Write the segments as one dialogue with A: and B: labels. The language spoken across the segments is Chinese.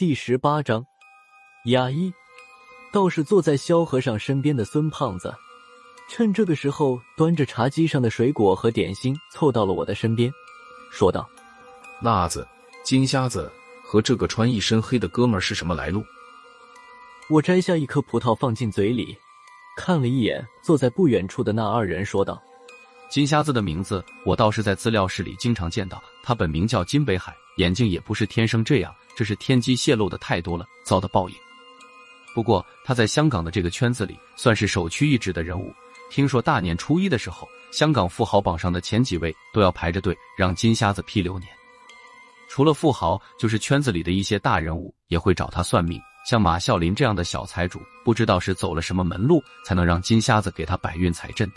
A: 第十八章，雅一。倒是坐在萧和尚身边的孙胖子，趁这个时候，端着茶几上的水果和点心，凑到了我的身边，说道：“
B: 辣子，金瞎子和这个穿一身黑的哥们儿是什么来路？”
A: 我摘下一颗葡萄放进嘴里，看了一眼坐在不远处的那二人，说道：“
C: 金瞎子的名字，我倒是在资料室里经常见到。他本名叫金北海，眼睛也不是天生这样。”这是天机泄露的太多了，遭的报应。不过他在香港的这个圈子里算是首屈一指的人物。听说大年初一的时候，香港富豪榜上的前几位都要排着队让金瞎子批流年。除了富豪，就是圈子里的一些大人物也会找他算命。像马啸林这样的小财主，不知道是走了什么门路，才能让金瞎子给他摆运财阵的。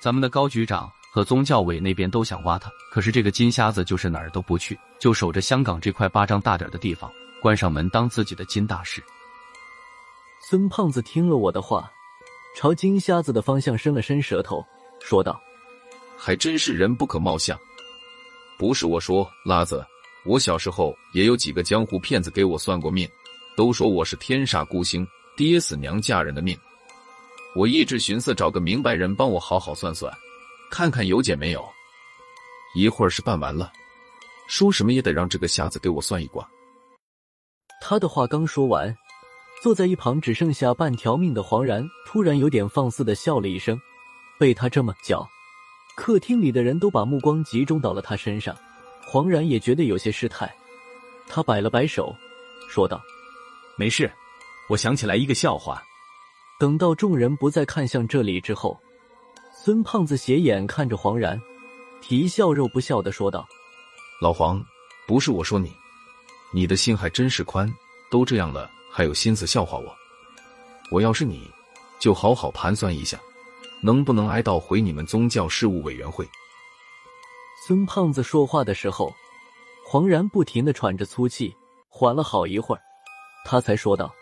C: 咱们的高局长。和宗教委那边都想挖他，可是这个金瞎子就是哪儿都不去，就守着香港这块巴掌大点的地方，关上门当自己的金大师。
A: 孙胖子听了我的话，朝金瞎子的方向伸了伸舌头，说道：“
B: 还真是人不可貌相。不是我说，拉子，我小时候也有几个江湖骗子给我算过命，都说我是天煞孤星，爹死娘嫁人的命。我一直寻思找个明白人帮我好好算算。”看看有解没有？一会儿是办完了，说什么也得让这个瞎子给我算一卦。
A: 他的话刚说完，坐在一旁只剩下半条命的黄然突然有点放肆的笑了一声。被他这么叫，客厅里的人都把目光集中到了他身上。黄然也觉得有些失态，他摆了摆手，说道：“
D: 没事，我想起来一个笑话。”
A: 等到众人不再看向这里之后。孙胖子斜眼看着黄然，皮笑肉不笑的说道：“
B: 老黄，不是我说你，你的心还真是宽，都这样了还有心思笑话我。我要是你，就好好盘算一下，能不能挨到回你们宗教事务委员会。”
A: 孙胖子说话的时候，黄然不停的喘着粗气，缓了好一会儿，他才说道：“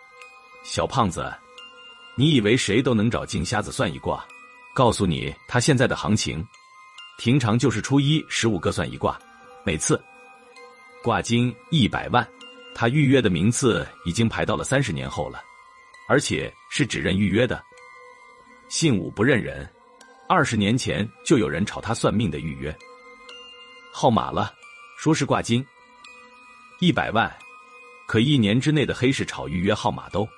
D: 小胖子，你以为谁都能找镜瞎子算一卦？”告诉你他现在的行情，平常就是初一十五个算一卦，每次挂金一百万。他预约的名次已经排到了三十年后了，而且是只认预约的，信五不认人。二十年前就有人炒他算命的预约号码了，说是挂金一百万，可一年之内的黑市炒预约号码都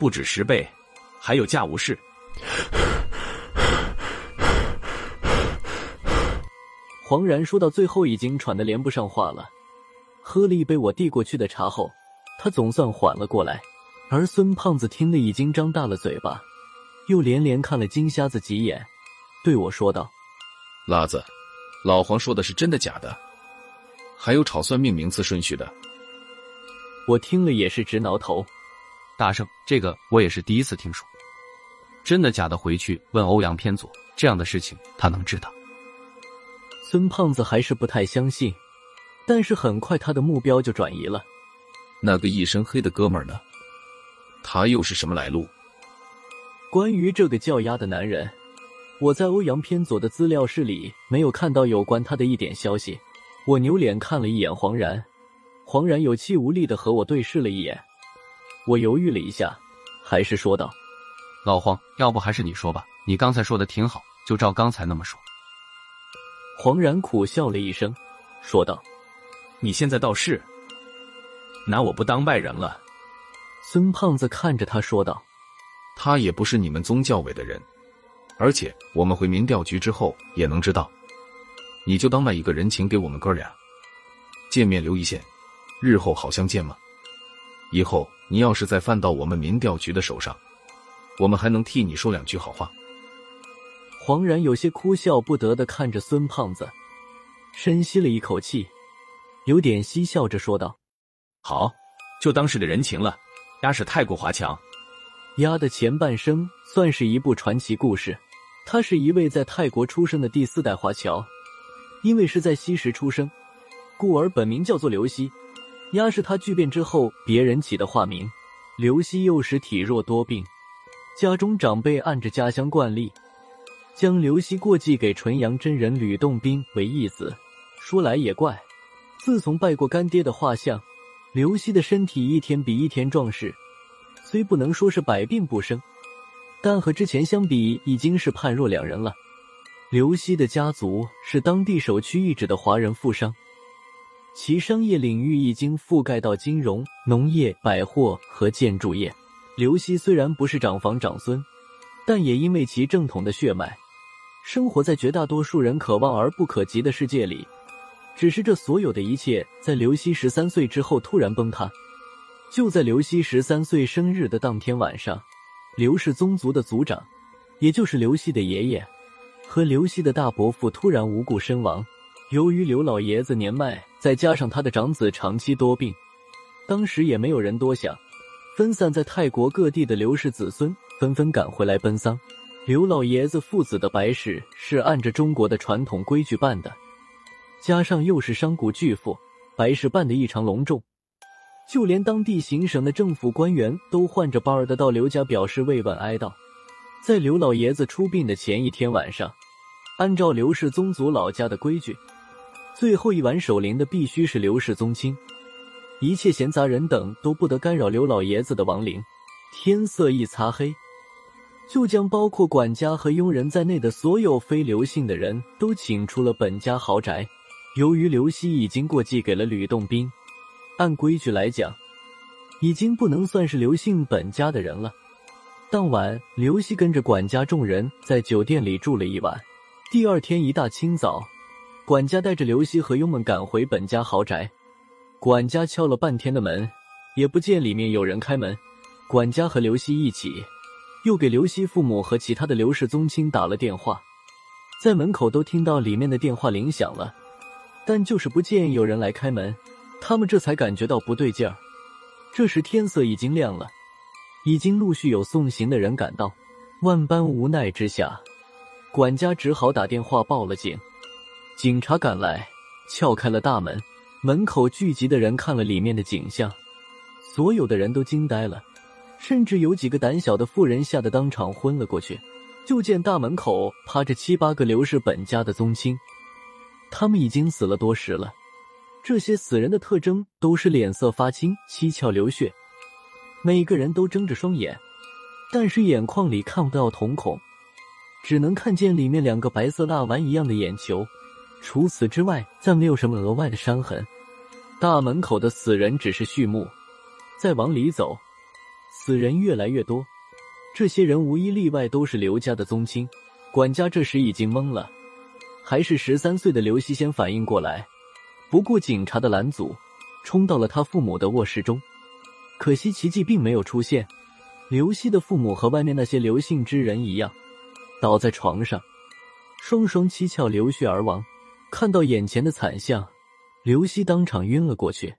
D: 不止十倍，还有价无市。
A: 黄然说到最后，已经喘得连不上话了。喝了一杯我递过去的茶后，他总算缓了过来。而孙胖子听得已经张大了嘴巴，又连连看了金瞎子几眼，对我说道：“
B: 辣子，老黄说的是真的假的？还有炒算命名次顺序的？”
A: 我听了也是直挠头。
C: 大圣，这个我也是第一次听说。真的假的？回去问欧阳偏左，这样的事情他能知道。
A: 孙胖子还是不太相信，但是很快他的目标就转移了。
B: 那个一身黑的哥们儿呢？他又是什么来路？
A: 关于这个叫鸭的男人，我在欧阳偏左的资料室里没有看到有关他的一点消息。我扭脸看了一眼黄然，黄然有气无力的和我对视了一眼。我犹豫了一下，还是说道：“
C: 老黄，要不还是你说吧，你刚才说的挺好，就照刚才那么说。”
A: 黄然苦笑了一声，说道：“
D: 你现在倒是拿我不当外人了。”
A: 孙胖子看着他说道：“
B: 他也不是你们宗教委的人，而且我们回民调局之后也能知道，你就当卖一个人情给我们哥俩，见面留一线，日后好相见嘛。以后你要是再犯到我们民调局的手上，我们还能替你说两句好话。”
A: 黄然有些哭笑不得的看着孙胖子，深吸了一口气，有点嬉笑着说道：“
D: 好，就当是个人情了。鸭是泰国华侨，
A: 鸭的前半生算是一部传奇故事。他是一位在泰国出生的第四代华侨，因为是在西时出生，故而本名叫做刘希。鸭是他巨变之后别人起的化名。刘希幼时体弱多病，家中长辈按着家乡惯例。”将刘希过继给纯阳真人吕洞宾为义子。说来也怪，自从拜过干爹的画像，刘熙的身体一天比一天壮实，虽不能说是百病不生，但和之前相比已经是判若两人了。刘熙的家族是当地首屈一指的华人富商，其商业领域已经覆盖到金融、农业、百货和建筑业。刘熙虽然不是长房长孙，但也因为其正统的血脉，生活在绝大多数人可望而不可及的世界里。只是这所有的一切，在刘希十三岁之后突然崩塌。就在刘希十三岁生日的当天晚上，刘氏宗族的族长，也就是刘希的爷爷，和刘希的大伯父突然无故身亡。由于刘老爷子年迈，再加上他的长子长期多病，当时也没有人多想。分散在泰国各地的刘氏子孙纷纷赶回来奔丧。刘老爷子父子的白事是按着中国的传统规矩办的。加上又是商贾巨富，白事办的异常隆重，就连当地行省的政府官员都换着班儿的到刘家表示慰问哀悼。在刘老爷子出殡的前一天晚上，按照刘氏宗族老家的规矩，最后一晚守灵的必须是刘氏宗亲，一切闲杂人等都不得干扰刘老爷子的亡灵。天色一擦黑，就将包括管家和佣人在内的所有非刘姓的人都请出了本家豪宅。由于刘希已经过继给了吕洞宾，按规矩来讲，已经不能算是刘姓本家的人了。当晚，刘希跟着管家众人在酒店里住了一晚。第二天一大清早，管家带着刘希和佣们赶回本家豪宅。管家敲了半天的门，也不见里面有人开门。管家和刘希一起，又给刘希父母和其他的刘氏宗亲打了电话，在门口都听到里面的电话铃响了。但就是不见有人来开门，他们这才感觉到不对劲儿。这时天色已经亮了，已经陆续有送行的人赶到。万般无奈之下，管家只好打电话报了警。警察赶来，撬开了大门，门口聚集的人看了里面的景象，所有的人都惊呆了，甚至有几个胆小的妇人吓得当场昏了过去。就见大门口趴着七八个刘氏本家的宗亲。他们已经死了多时了，这些死人的特征都是脸色发青、七窍流血，每个人都睁着双眼，但是眼眶里看不到瞳孔，只能看见里面两个白色蜡丸一样的眼球。除此之外，再没有什么额外的伤痕。大门口的死人只是序幕，再往里走，死人越来越多。这些人无一例外都是刘家的宗亲。管家这时已经懵了。还是十三岁的刘希先反应过来，不顾警察的拦阻，冲到了他父母的卧室中。可惜奇迹并没有出现，刘希的父母和外面那些刘姓之人一样，倒在床上，双双七窍流血而亡。看到眼前的惨象，刘希当场晕了过去。